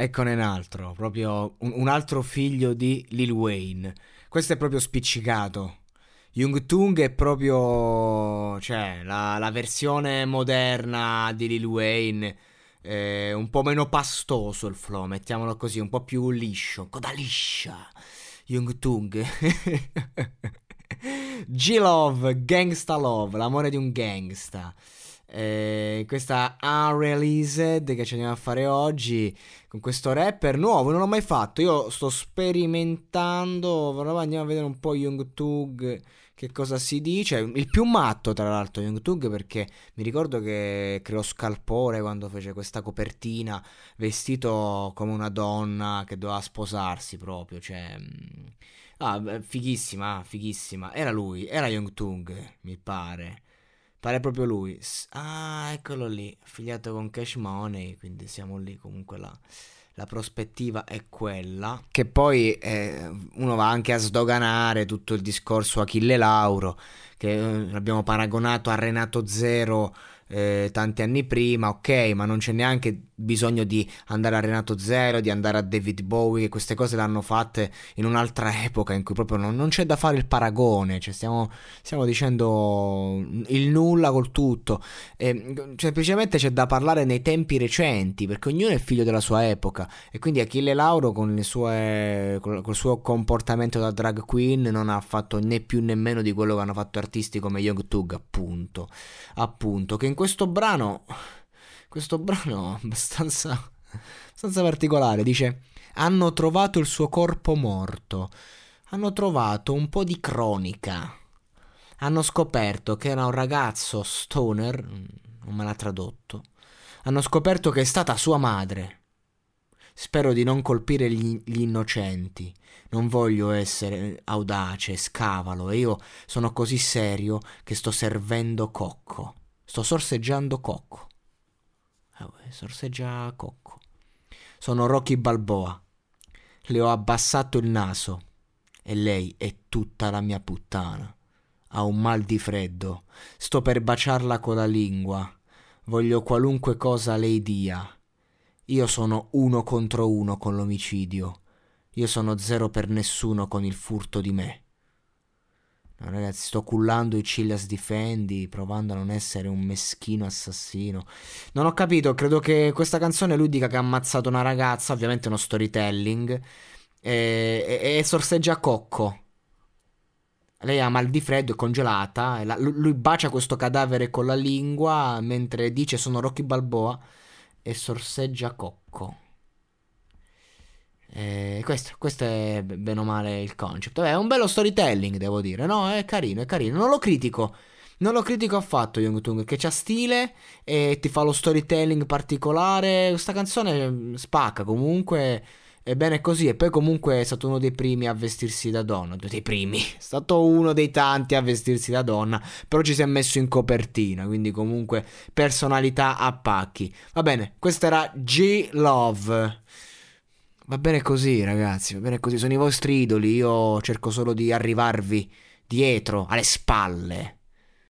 Eccone un altro, proprio un, un altro figlio di Lil Wayne. Questo è proprio spiccicato. Young Tung è proprio, cioè, la, la versione moderna di Lil Wayne. Eh, un po' meno pastoso il flow, mettiamolo così, un po' più liscio, coda liscia. Young Tung. G-Love, Gangsta Love, l'amore di un gangsta. Eh, questa Unreleased che ci andiamo a fare oggi con questo rapper nuovo, non l'ho mai fatto. Io sto sperimentando. Andiamo a vedere un po' Young Tug che cosa si dice. Il più matto, tra l'altro, Young Tug, perché mi ricordo che creò scalpore quando fece questa copertina vestito come una donna che doveva sposarsi proprio. Cioè. mm, Ah, fighissima, fighissima. Era lui, era Young Tung, mi pare. Pare proprio lui. Ah, eccolo lì, affiliato con Cash Money, quindi siamo lì comunque là. La prospettiva è quella. Che poi eh, uno va anche a sdoganare tutto il discorso Achille Lauro, che eh, l'abbiamo paragonato a Renato Zero eh, tanti anni prima, ok, ma non c'è neanche bisogno di andare a Renato Zero, di andare a David Bowie, che queste cose l'hanno fatte in un'altra epoca in cui proprio non, non c'è da fare il paragone, cioè stiamo, stiamo dicendo il nulla col tutto, e, semplicemente c'è da parlare nei tempi recenti, perché ognuno è figlio della sua epoca, e quindi Achille Lauro con le sue, col, col suo comportamento da drag queen non ha fatto né più né meno di quello che hanno fatto artisti come Young Tug, appunto, appunto, che in questo brano, questo brano abbastanza, abbastanza particolare, dice, hanno trovato il suo corpo morto, hanno trovato un po' di cronica, hanno scoperto che era un ragazzo stoner, non me l'ha tradotto, hanno scoperto che è stata sua madre. Spero di non colpire gli, gli innocenti. Non voglio essere audace, scavalo, e io sono così serio che sto servendo cocco. Sto sorseggiando cocco. Ah, sorseggia cocco. Sono Rocky Balboa. Le ho abbassato il naso. E lei è tutta la mia puttana. Ha un mal di freddo. Sto per baciarla con la lingua. Voglio qualunque cosa lei dia. Io sono uno contro uno con l'omicidio. Io sono zero per nessuno con il furto di me. No, ragazzi, sto cullando i Cillas Difendi, provando a non essere un meschino assassino. Non ho capito, credo che questa canzone lui dica che ha ammazzato una ragazza, ovviamente uno storytelling, e, e, e sorseggia cocco. Lei ha mal di freddo, è congelata, la- lui bacia questo cadavere con la lingua mentre dice sono Rocky Balboa e sorseggia cocco. Eh, questo, questo è bene o male il concept. Vabbè, è un bello storytelling, devo dire. No, è carino, è carino. Non lo critico. Non lo critico affatto, Young Tung, che c'ha stile e ti fa lo storytelling particolare. Questa canzone mm, spacca comunque. È bene così. E poi, comunque, è stato uno dei primi a vestirsi da donna. Dei primi. È stato uno dei tanti a vestirsi da donna. Però ci si è messo in copertina. Quindi, comunque, personalità a pacchi. Va bene, questo era G Love. Va bene così, ragazzi, va bene così. Sono i vostri idoli. Io cerco solo di arrivarvi dietro, alle spalle.